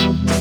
Peace.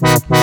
Thank